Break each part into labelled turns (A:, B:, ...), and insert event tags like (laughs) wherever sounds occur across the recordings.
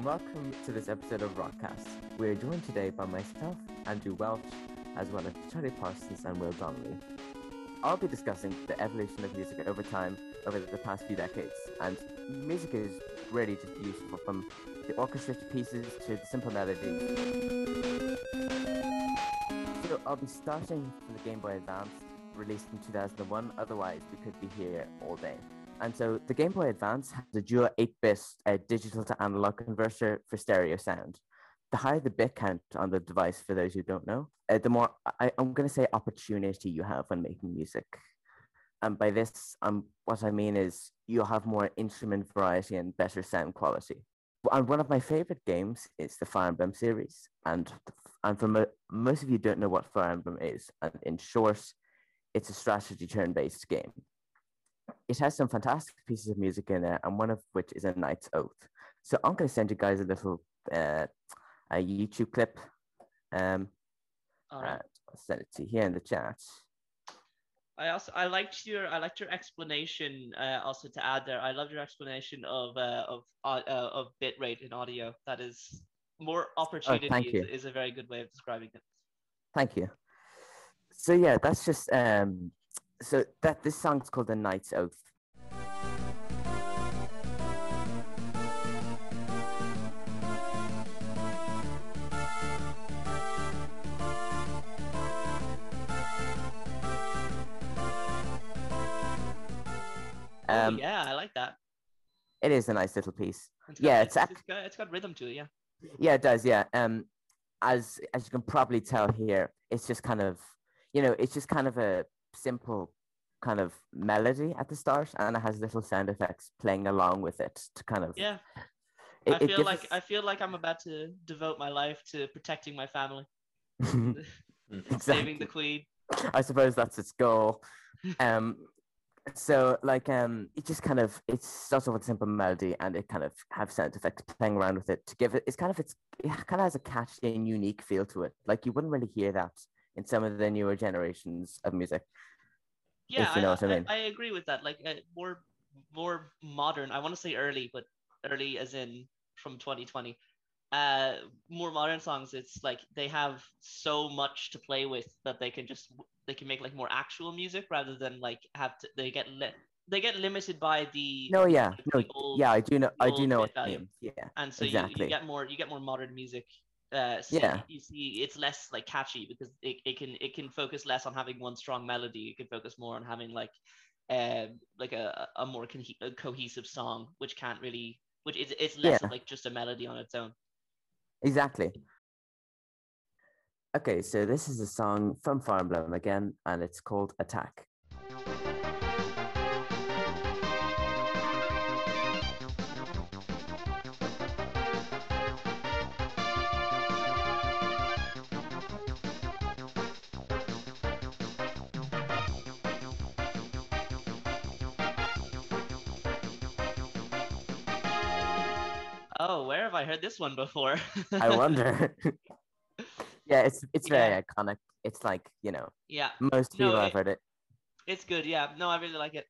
A: and welcome to this episode of Rockcast. We are joined today by myself, Andrew Welsh, as well as Charlie Parsons and Will Donnelly. I'll be discussing the evolution of music over time over the past few decades, and music is really just useful from the orchestrated pieces to the simple melodies. So I'll be starting from the Game Boy Advance, released in 2001, otherwise we could be here all day. And so the Game Boy Advance has a dual 8-bit uh, digital to analog converter for stereo sound. The higher the bit count on the device, for those who don't know, uh, the more I, am going to say opportunity you have when making music. And by this, um, what I mean is you'll have more instrument variety and better sound quality. And one of my favorite games is the Fire Emblem series. And, and for mo- most of you don't know what Fire Emblem is. And in short, it's a strategy turn-based game it has some fantastic pieces of music in there, and one of which is a Knight's Oath. So I'm going to send you guys a little uh, a YouTube clip. Um, All right. I'll send it to you here in the chat.
B: I also I liked your I liked your explanation. Uh, also to add there, I loved your explanation of uh, of uh, of bit rate in audio. That is more opportunity oh, is, is, a very good way of describing it.
A: Thank you. So yeah, that's just um, so that this song's called "The Knight's Oath."
B: Oh, um, yeah, I like that.
A: It is a nice little piece.
B: It's
A: got, yeah,
B: it's, it's, it's, got, it's got rhythm to it. Yeah.
A: Yeah, it does. Yeah. Um, as as you can probably tell here, it's just kind of, you know, it's just kind of a simple kind of melody at the start and it has little sound effects playing along with it to kind of
B: yeah. It, i feel like us... i feel like i'm about to devote my life to protecting my family. (laughs) (laughs) Exactly. saving the queen.
A: I suppose that's its goal. (laughs) Um so like um it just kind of it starts off with a simple melody and it kind of have sound effects playing around with it to give it it's kind of it's it kind of has a catchy and unique feel to it. Like you wouldn't really hear that in some of the newer generations of music
B: yeah, you know I, what I mean. I, I, agree with that. Like uh, more more modern. I want to say early, but early as in from 2020. Uh, more modern songs. It's like they have so much to play with that they can just they can make like more actual music rather than like have to they get li- they get limited by the
A: no yeah like, no old, yeah I do know I do know what you mean yeah
B: and so exactly. you, you get more you get more modern music uh, so yeah. you see it's less like catchy because it, it can it can focus less on having one strong melody you can focus more on having like uh, like a, a more con- a cohesive song which can't really which is it's less yeah. like just a melody on its own
A: exactly okay so this is a song from Fire Emblem again and it's called attack
B: where have I heard this one before?
A: I wonder. (laughs) yeah, it's it's very yeah. iconic. It's like you know.
B: Yeah.
A: Most people no, have heard it.
B: It's good. Yeah. No, I really like it.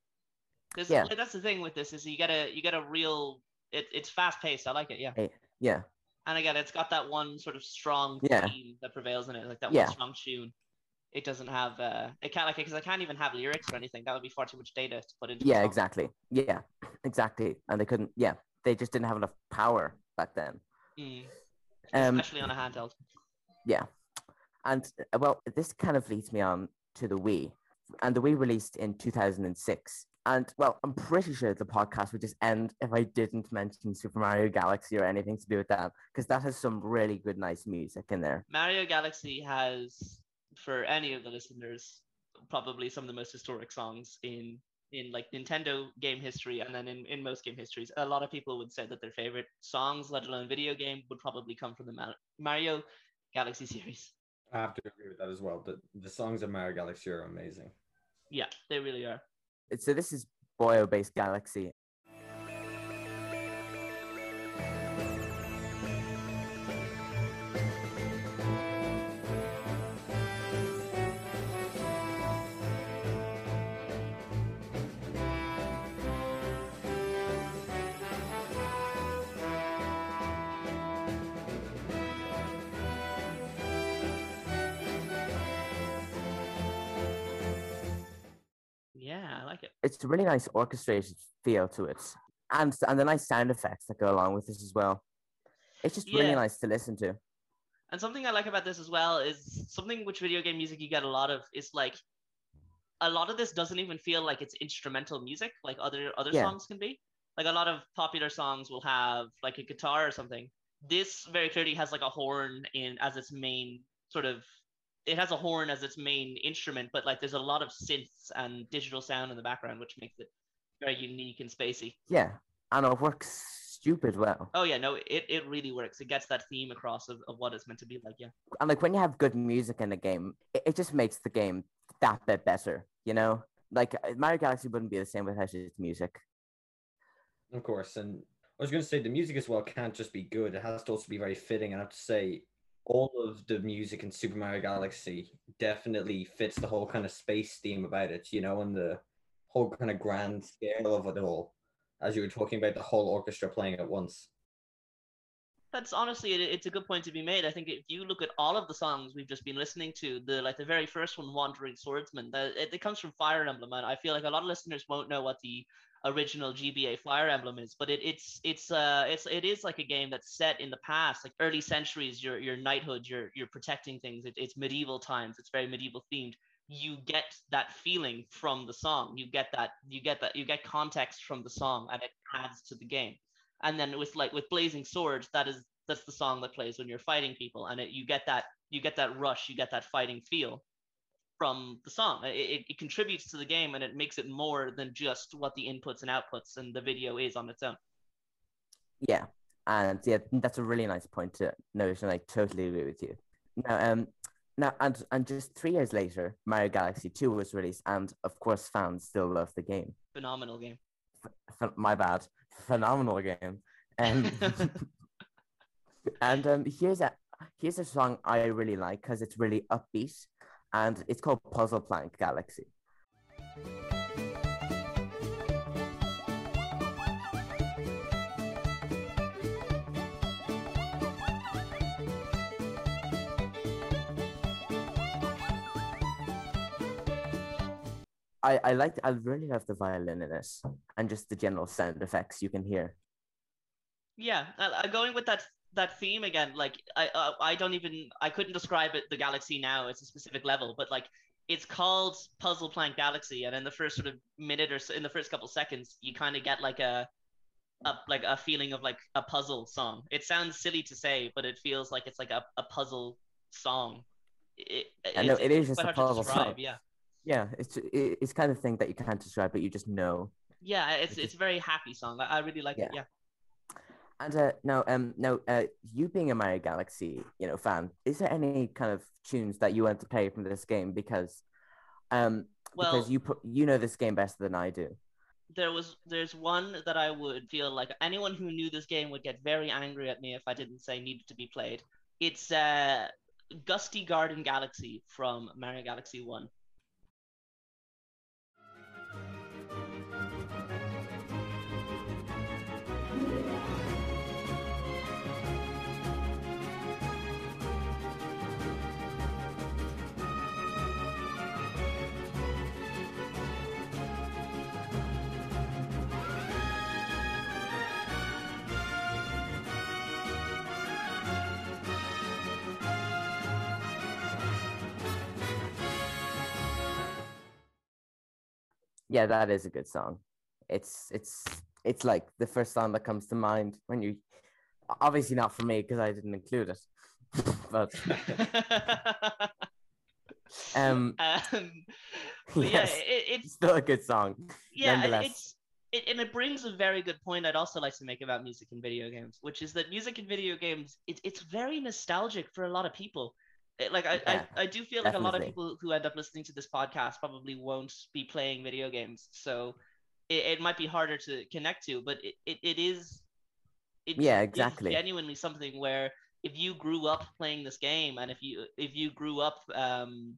B: This, yeah. That's the thing with this is you get a you get a real. It, it's fast paced. I like it. Yeah.
A: Yeah.
B: And again, it's got that one sort of strong
A: yeah.
B: theme that prevails in it, like that
A: yeah.
B: one strong tune. It doesn't have uh, it can't like because I can't even have lyrics or anything. That would be far too much data to put into.
A: Yeah, exactly. Yeah, (clears throat) exactly. And they couldn't. Yeah, they just didn't have enough power back then.
B: Mm. Um, Especially on a handheld.
A: Yeah. And uh, well, this kind of leads me on to the Wii. And the Wii released in 2006. And well, I'm pretty sure the podcast would just end if I didn't mention Super Mario Galaxy or anything to do with that, because that has some really good, nice music in there.
B: Mario Galaxy has, for any of the listeners, probably some of the most historic songs in in like Nintendo game history and then in, in most game histories, a lot of people would say that their favorite songs, let alone video game, would probably come from the Mario Galaxy series.
C: I have to agree with that as well. The, the songs of Mario Galaxy are amazing.
B: Yeah, they really are.
A: So this is Buoy Base Galaxy, it's a really nice orchestrated feel to it, and and the nice sound effects that go along with this as well. It's just really nice to listen to.
B: And something I like about this as well is something which video game music you get a lot of is like a lot of this doesn't even feel like it's instrumental music like other other yeah. songs can be. Like a lot of popular songs will have like a guitar or something. This very clearly has like a horn in as its main sort of it has a horn as its main instrument, but like there's a lot of synths and digital sound in the background, which makes it very unique and spacey.
A: Yeah, and it works stupid well.
B: Oh yeah, no, it, it really works. It gets that theme across of, of what it's meant to be like, yeah.
A: And like when you have good music in a game, it, it just makes the game that bit better, you know? Like uh, Mario Galaxy wouldn't be the same without its music.
C: Of course, and I was going to say the music as well can't just be good; it has to also be very fitting. And I have to say, all of the music in Super Mario Galaxy definitely fits the whole kind of space theme about it, you know, and the whole kind of grand scale of it all, as you were talking about the whole orchestra playing at once.
B: That's honestly, it's a good point to be made. I think if you look at all of the songs we've just been listening to, the like the very first one, "Wandering Swordsman," that it, it comes from Fire Emblem, and I feel like a lot of listeners won't know what the original GBA Fire Emblem is, but it, it's it's uh it's it is like a game that's set in the past, like early centuries. Your your knighthood, you're you're protecting things. It, it's medieval times. It's very medieval themed. You get that feeling from the song. You get that you get that you get context from the song, and it adds to the game. And then with like with Blazing Swords, that is that's the song that plays when you're fighting people, and it, you get that you get that rush, you get that fighting feel from the song. It, it, contributes to the game and it makes it more than just what the inputs and outputs and the video is on its own.
A: Yeah, and yeah, that's a really nice point to note, and I totally agree with you. Now, um, now and and just three years later, Mario Galaxy Two was released, and of course, fans still love the game.
B: Phenomenal game.
A: F- my bad. Phenomenal game. Um, (laughs) (laughs) and um, here's a here's a song I really like because it's really upbeat and it's called Puzzle Plank Galaxy. I, I like I really love the violin in this and just the general sound effects you can hear.
B: Yeah, uh, going with that that theme again like i uh, i don't even i couldn't describe it the galaxy now it's a specific level but like it's called puzzle plank galaxy and in the first sort of minute or so in the first couple seconds you kind of get like a, a like a feeling of like a puzzle song. It sounds silly to say but it feels like it's like a, a puzzle song.
A: It, I know it is just a puzzle song. yeah. Yeah it's it's kind of thing that you can't describe but you just know.
B: Yeah it's it's, it's a very happy song. I, I really like yeah. it yeah
A: and uh, now, um, now, uh, you being a Mario Galaxy, you know, fan, is there any kind of tunes that you want to play from this game? Because, um, well, because you put, you know this game better than I do.
B: There was, there's one that I would feel like anyone who knew this game would get very angry at me if I didn't say needed to be played. It's uh, Gusty Garden Galaxy from Mario Galaxy One.
A: Yeah, that is a good song. It's it's it's like the first song that comes to mind when you obviously not for me because I didn't include it. (laughs) but um, (laughs) um (laughs)
B: yes, yeah, it, it's
A: still a good song.
B: Yeah, it's it, and it brings a very good point I'd also like to make about music and video games, which is that music and video games it, it's very nostalgic for a lot of people like I, yeah, I, I do feel like definitely. a lot of people who end up listening to this podcast probably won't be playing video games so it, it might be harder to connect to but it, it, it is
A: it yeah exactly
B: genuinely something where if you grew up playing this game and if you if you grew up um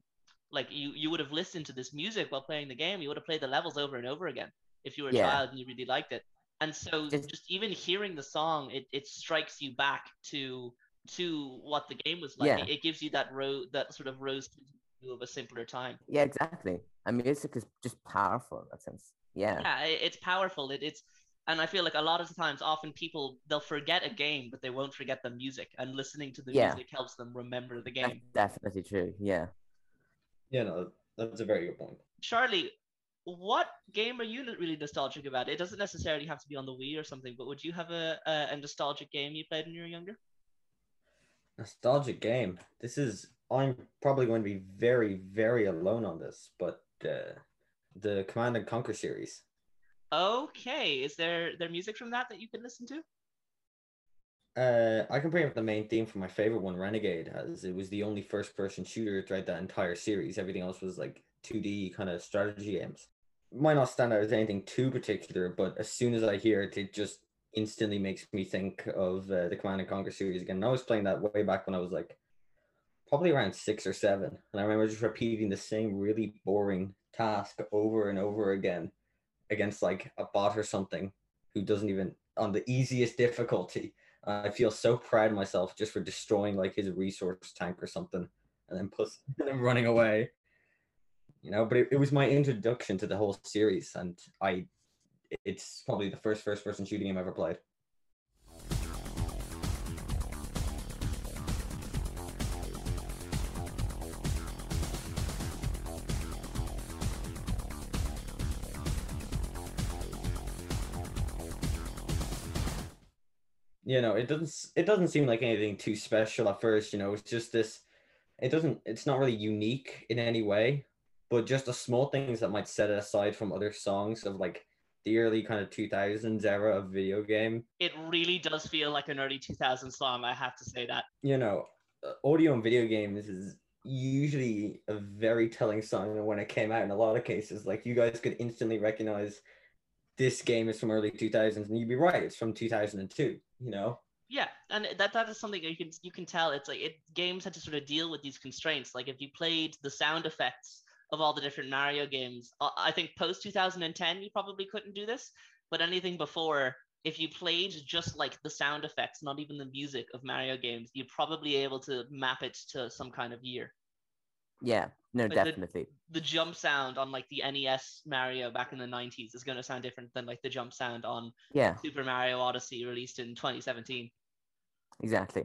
B: like you you would have listened to this music while playing the game you would have played the levels over and over again if you were a yeah. child and you really liked it and so just, just even hearing the song it, it strikes you back to to what the game was like. Yeah. It, it gives you that rose, that sort of rose view of a simpler time.
A: Yeah, exactly. and music is just powerful in that sense. Yeah.
B: Yeah, it's powerful. It, it's and I feel like a lot of the times, often people they'll forget a game, but they won't forget the music, and listening to the yeah. music helps them remember the game.
A: That's definitely true. Yeah.
C: Yeah, no, that's a very good point.
B: Charlie, what game are you really nostalgic about? It doesn't necessarily have to be on the Wii or something, but would you have a, a, a nostalgic game you played when you were younger?
C: Nostalgic game. This is I'm probably going to be very, very alone on this, but uh, the Command and Conquer series.
B: Okay, is there there music from that that you can listen to?
C: Uh, I can bring up the main theme for my favorite one, Renegade, as it was the only first-person shooter throughout that entire series. Everything else was like 2D kind of strategy games. Might not stand out as anything too particular, but as soon as I hear it, it just instantly makes me think of uh, the Command and Conquer series again. And I was playing that way back when I was like probably around six or seven, and I remember just repeating the same really boring task over and over again against like a bot or something who doesn't even on the easiest difficulty. I feel so proud of myself just for destroying like his resource tank or something, and then puss (laughs) and then running away. You know, but it, it was my introduction to the whole series, and I, it's probably the first first person shooting game I've ever played. you know it doesn't it doesn't seem like anything too special at first you know it's just this it doesn't it's not really unique in any way but just the small things that might set it aside from other songs of like the early kind of 2000s era of video game.
B: It really does feel like an early 2000s song i have to say that.
C: You know uh, audio and video games is usually a very telling sign when it came out in a lot of cases. Like you guys could instantly recognize this game is from early 2000s and you'd be right it's from 2002 you know?
B: Yeah and that that is something you can you can tell. It's like it games had to sort of deal with these constraints. Like if you played the sound effects of all the different mario games uh, i think post 2010 you probably couldn't do this but anything before if you played just like the sound effects not even the music of mario games you'd probably able to map it to some kind of year
A: yeah, no, like definitely.
B: The, the, jump sound on like the NES Mario back in the 90s is going to sound different than like the jump sound on
A: yeah.
B: Super Mario Odyssey released in 2017.
A: Exactly.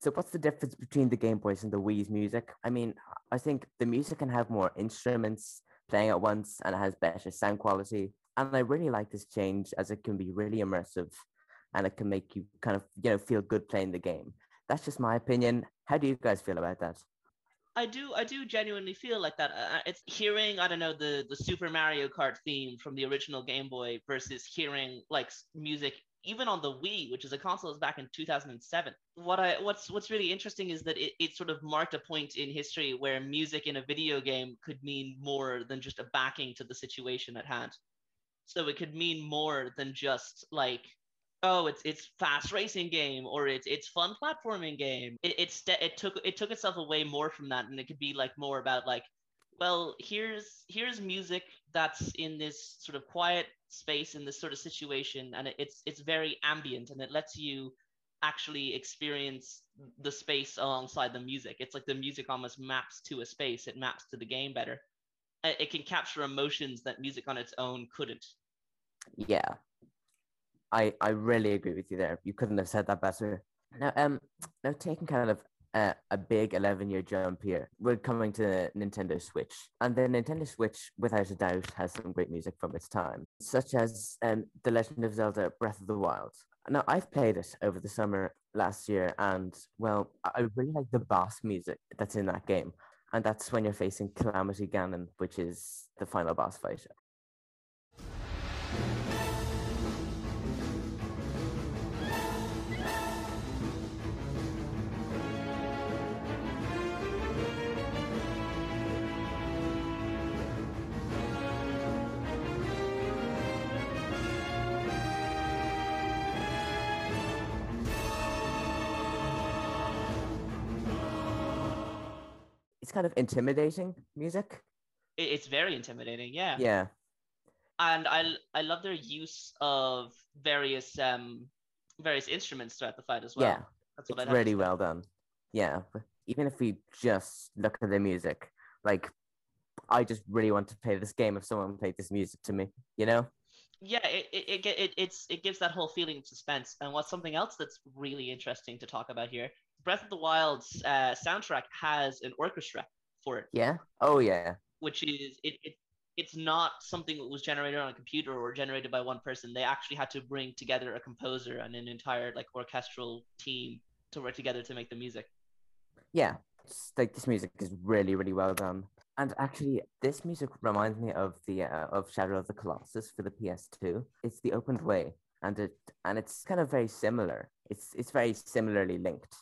A: So what's the difference between the Game Boys and the Wii's music? I mean, I think the music can have more instruments playing at once and it has better sound quality. And I really like this change as it can be really immersive and it can make you kind of, you know, feel good playing the game. That's just my opinion. How do you guys feel about that?
B: I do I do genuinely feel like that. Uh, it's hearing I don't know the the Super Mario Kart theme from the original Game Boy versus hearing like music even on the Wii, which is a console is back in 2007. What I what's what's really interesting is that it, it sort of marked a point in history where music in a video game could mean more than just a backing to the situation at hand. So it could mean more than just like oh it's it's fast racing game or it's it's fun platforming game it, it's it took it took itself away more from that and it could be like more about like well here's here's music that's in this sort of quiet space in this sort of situation and it, it's it's very ambient and it lets you actually experience the space alongside the music. It's like the music almost maps to a space. It maps to the game better. It can capture emotions that music on its own couldn't.
A: Yeah. I, I really agree with you there. You couldn't have said that better. Now, um, now taking kind of a, a big 11 year jump here, we're coming to Nintendo Switch. And the Nintendo Switch, without a doubt, has some great music from its time, such as um, The Legend of Zelda Breath of the Wild. Now, I've played it over the summer last year, and well, I really like the boss music that's in that game. And that's when you're facing Calamity Ganon, which is the final boss fight. It's kind of intimidating music.
B: It's very intimidating, yeah.
A: Yeah.
B: And I I love their use of various um various instruments throughout the fight as well.
A: Yeah, That's what it's really well done. Yeah, even if we just look at the music, like I just really want to play this game if someone played this music to me, you know?
B: Yeah, it, it, it, it, it's, it gives that whole feeling of suspense. And what's something else that's really interesting to talk about here Breath of the Wild's uh, soundtrack has an orchestra for it.
A: Yeah. Oh, yeah.
B: Which is, it, it, it's not something that was generated on a computer or generated by one person. They actually had to bring together a composer and an entire like orchestral team to work together to make the music.
A: Yeah, it's, like this music is really really well done. And actually, this music reminds me of the uh, of Shadow of the Colossus for the PS2. It's the opened way, and it and it's kind of very similar. It's it's very similarly linked.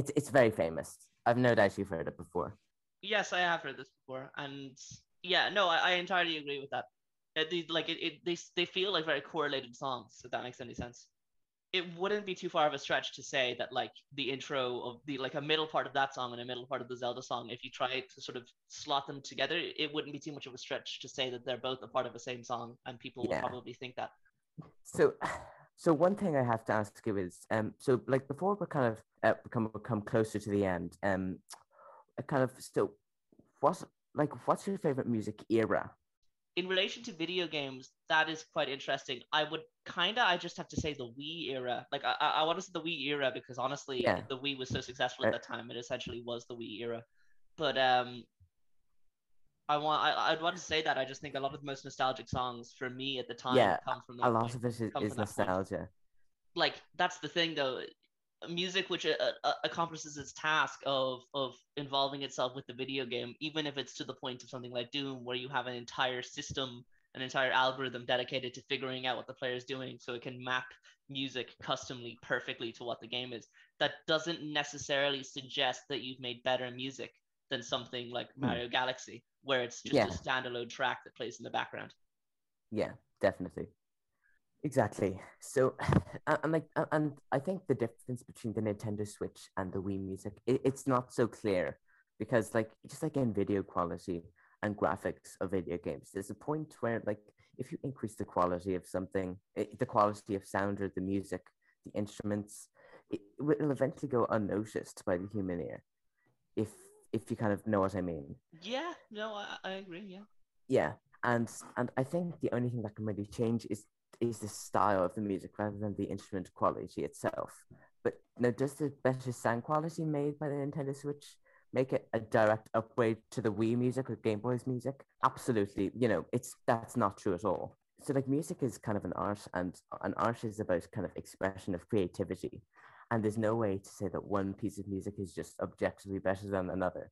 A: It's it's very famous. I've no doubt you've heard it before.
B: Yes, I have heard this before, and yeah, no, I, I entirely agree with that. It, they, like it, it, they they feel like very correlated songs. If that makes any sense. It wouldn't be too far of a stretch to say that like the intro of the like a middle part of that song and a middle part of the Zelda song, if you try to sort of slot them together, it wouldn't be too much of a stretch to say that they're both a part of the same song, and people yeah. would probably think that.
A: So so one thing I have to ask you is, um, so like before we kind of uh, become come closer to the end, um, kind of so, what's like what's your favorite music era?
B: In relation to video games, that is quite interesting. I would kind of, I just have to say the Wii era. Like I, I want to say the Wii era because honestly, yeah. the Wii was so successful at that time. It essentially was the Wii era. But um, I want I, I'd want to say that I just think a lot of the most nostalgic songs for me at the time
A: yeah,
B: come from
A: a lot of this is, is nostalgia.
B: Like that's the thing though, music which uh, uh, accomplishes its task of of involving itself with the video game, even if it's to the point of something like Doom, where you have an entire system, an entire algorithm dedicated to figuring out what the player is doing, so it can map music customly perfectly to what the game is. That doesn't necessarily suggest that you've made better music than something like hmm. Mario Galaxy where it's just yeah. a standalone track that plays in the background.
A: Yeah, definitely. Exactly. So, (sighs) and like, and I think the difference between the Nintendo Switch and the Wii Music, it, it's not so clear because, like, just like in video quality and graphics of video games, there's a point where, like, if you increase the quality of something, it, the quality of sound or the music, the instruments, it will eventually go unnoticed by the human ear. If if you kind of know what I mean.
B: Yeah, no, I, I agree. Yeah.
A: Yeah, and and I think the only thing that can really change is is the style of the music rather than the instrument quality itself. But now, does the better sound quality made by the Nintendo Switch make it a direct upgrade to the Wii music or Game Boy's music? Absolutely. You know, it's that's not true at all. So like music is kind of an art and an art is about kind of expression of creativity and there's no way to say that one piece of music is just objectively better than another.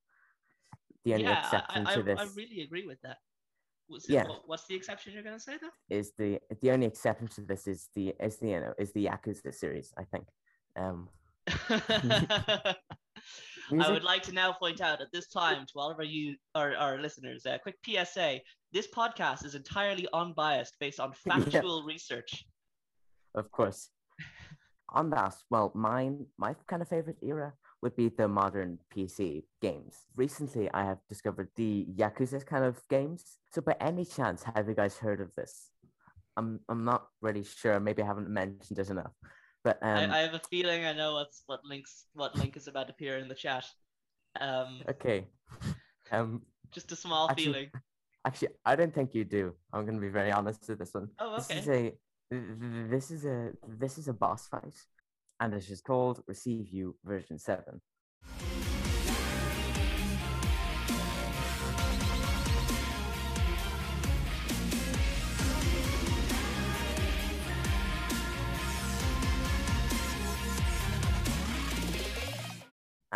B: The only yeah, exception I, I, to this, I really agree with that. What's, yeah. what's the exception you're gonna say though?
A: Is the the only exception to this is the is the you know is the Yakuza series? I think. Um, (laughs)
B: I would like to now point out at this time to all of our you our, our listeners, a uh, quick PSA: this podcast is entirely unbiased, based on (laughs) factual yeah. research.
A: Of course on that, well, mine, my kind of favorite era would be the modern PC games. Recently, I have discovered the Yakuza kind of games. So, by any chance, have you guys heard of this? I'm, I'm not really sure. Maybe I haven't mentioned it enough. But um,
B: I, I have a feeling I know what's what links what link is about to appear in the chat. Um,
A: okay. Um,
B: just a small
A: actually,
B: feeling.
A: Actually, I don't think you do. I'm going to be very honest with this one.
B: Oh, okay.
A: This is a this is a this is a boss fight, and it is called Receive You version seven.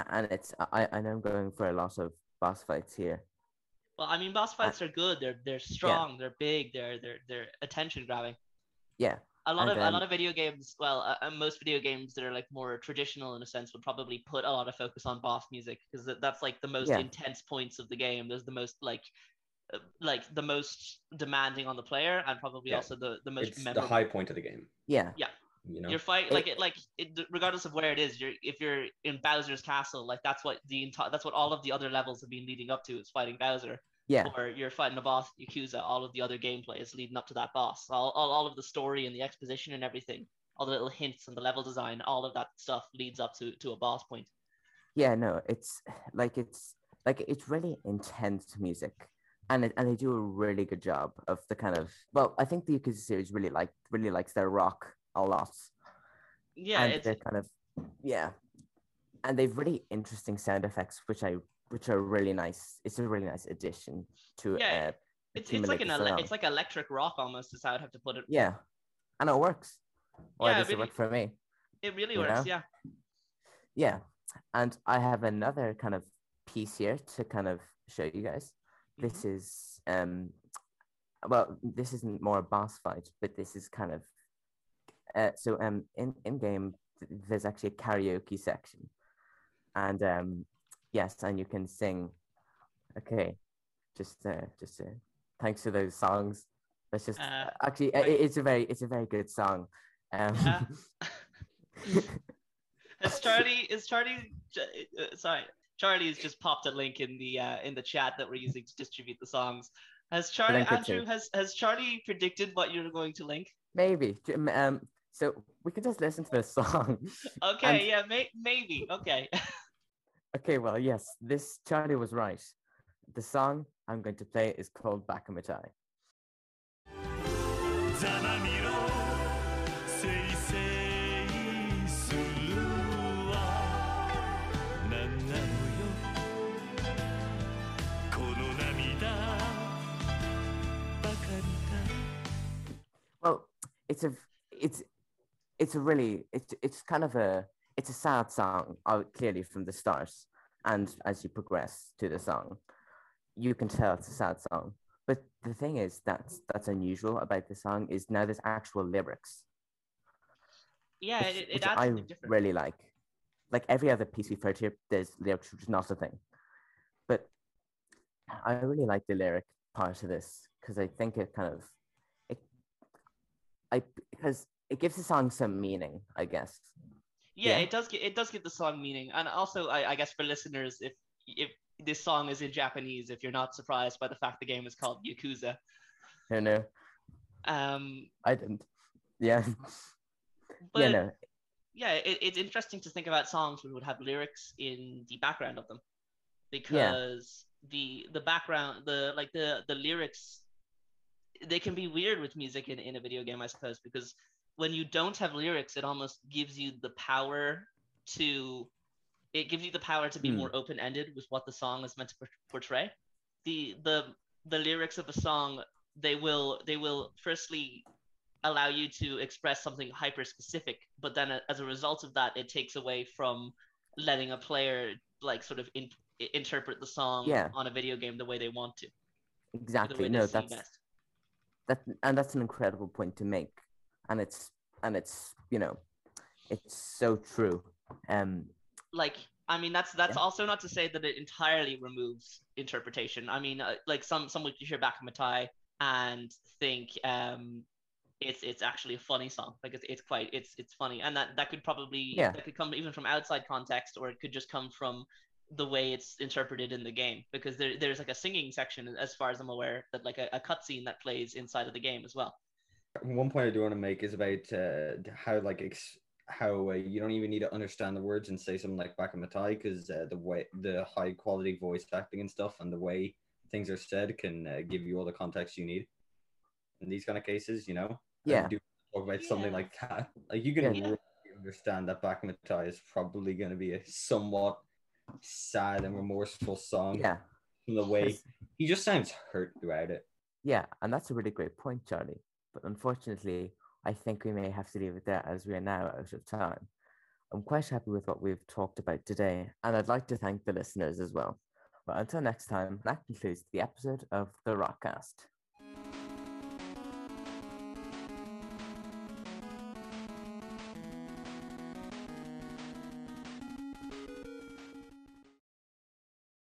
A: and it's I, I know I'm going for a lot of boss fights here.
B: Well, I mean, boss uh, fights are good. They're they're strong. Yeah. They're big. They're they're they're attention grabbing
A: yeah
B: a lot and of then, a lot of video games well uh, uh, most video games that are like more traditional in a sense would probably put a lot of focus on boss music because that's like the most yeah. intense points of the game there's the most like uh, like the most demanding on the player and probably yeah. also the the most
C: it's memorable. the high point of the game
A: yeah
B: yeah
C: You know,
B: you're fighting like it, like it, regardless of where it is. You're if you're in Bowser's castle, like that's what the entire that's what all of the other levels have been leading up to. Is fighting Bowser.
A: Yeah.
B: Or you're fighting a boss, Yakuza. All of the other gameplay is leading up to that boss. All, all, all of the story and the exposition and everything, all the little hints and the level design, all of that stuff leads up to to a boss point.
A: Yeah, no, it's like it's like it's really intense music and it, and they do a really good job of the kind of well i think the yakuza series really like really likes their rock a lot
B: yeah
A: and they're kind of yeah and they've really interesting sound effects which i which are really nice. It's a really nice addition to
B: yeah. uh, it's, it's like an ele- it's like electric rock almost is how i'd have to put it.
A: Yeah. And it works. Or yeah, it really, work for me.
B: It really works know? yeah.
A: Yeah. And i have another kind of piece here to kind of show you guys. This mm-hmm. is um well this isn't more a boss fight but this is kind of uh, so um in in game there's actually a karaoke section. And um yes and you can sing okay just uh just uh, thanks for those songs let's just uh, actually it, it's a very it's a very good song um (laughs)
B: is charlie is charlie uh, sorry has just popped a link in the uh, in the chat that we're using to distribute the songs. Has Charlie Andrew has has Charlie predicted what you're going to link?
A: Maybe. Um. So we can just listen to this song.
B: Okay. (laughs) and... Yeah. May- maybe. Okay. (laughs)
A: okay. Well, yes. This Charlie was right. The song I'm going to play is called Baka Mitai. Well, it's a it's it's a really it's it's kind of a it's a sad song uh, clearly from the start and as you progress to the song you can tell it's a sad song. But the thing is that's that's unusual about the song is now there's actual lyrics.
B: Yeah which,
A: it,
B: it
A: i really like. Like every other piece we've heard here there's lyrics which is not a thing. But i really like the lyric part of this because i think it kind of it, I because it gives the song some meaning, I guess.
B: Yeah, yeah, it does. Get, it does give the song meaning, and also, I, I guess for listeners, if if this song is in Japanese, if you're not surprised by the fact the game is called Yakuza.
A: Who knew?
B: Um,
A: I didn't. Yeah. (laughs) But, yeah, no.
B: Yeah, it, it's interesting to think about songs which would have lyrics in the background of them, because yeah. the the background, the like the the lyrics they can be weird with music in, in a video game, I suppose, because when you don't have lyrics, it almost gives you the power to it gives you the power to be mm. more open ended with what the song is meant to portray. The the the lyrics of a song they will they will firstly allow you to express something hyper specific, but then as a result of that, it takes away from letting a player like sort of in, interpret the song
A: yeah.
B: on a video game the way they want to.
A: Exactly. No, that's best that and that's an incredible point to make and it's and it's you know it's so true. Um
B: like i mean that's that's yeah. also not to say that it entirely removes interpretation. I mean uh, like some some would hear Baka Mitai and think um it's it's actually a funny song. Like it's, it's quite it's it's funny. And that that could probably
A: yeah.
B: that could come even from outside context or it could just come from the way it's interpreted in the game because there, there's like a singing section as far as i'm aware that like a, a cutscene that plays inside of the game as well
C: one point i do want to make is about uh, how like ex- how uh, you don't even need to understand the words and say something like Baka Mitai because uh, the way the high quality voice acting and stuff and the way things are said can uh, give you all the context you need in these kind of cases you know
A: yeah
C: do talk about yeah. something like that like you can yeah. really understand that Baka Mitai is probably going to be a somewhat sad and remorseful song.
A: Yeah.
C: From the way he just sounds hurt throughout it.
A: Yeah, and that's a really great point, Charlie. But unfortunately, I think we may have to leave it there as we are now out of time. I'm quite happy with what we've talked about today, and I'd like to thank the listeners as well. But until next time, that concludes the episode of the Rockcast.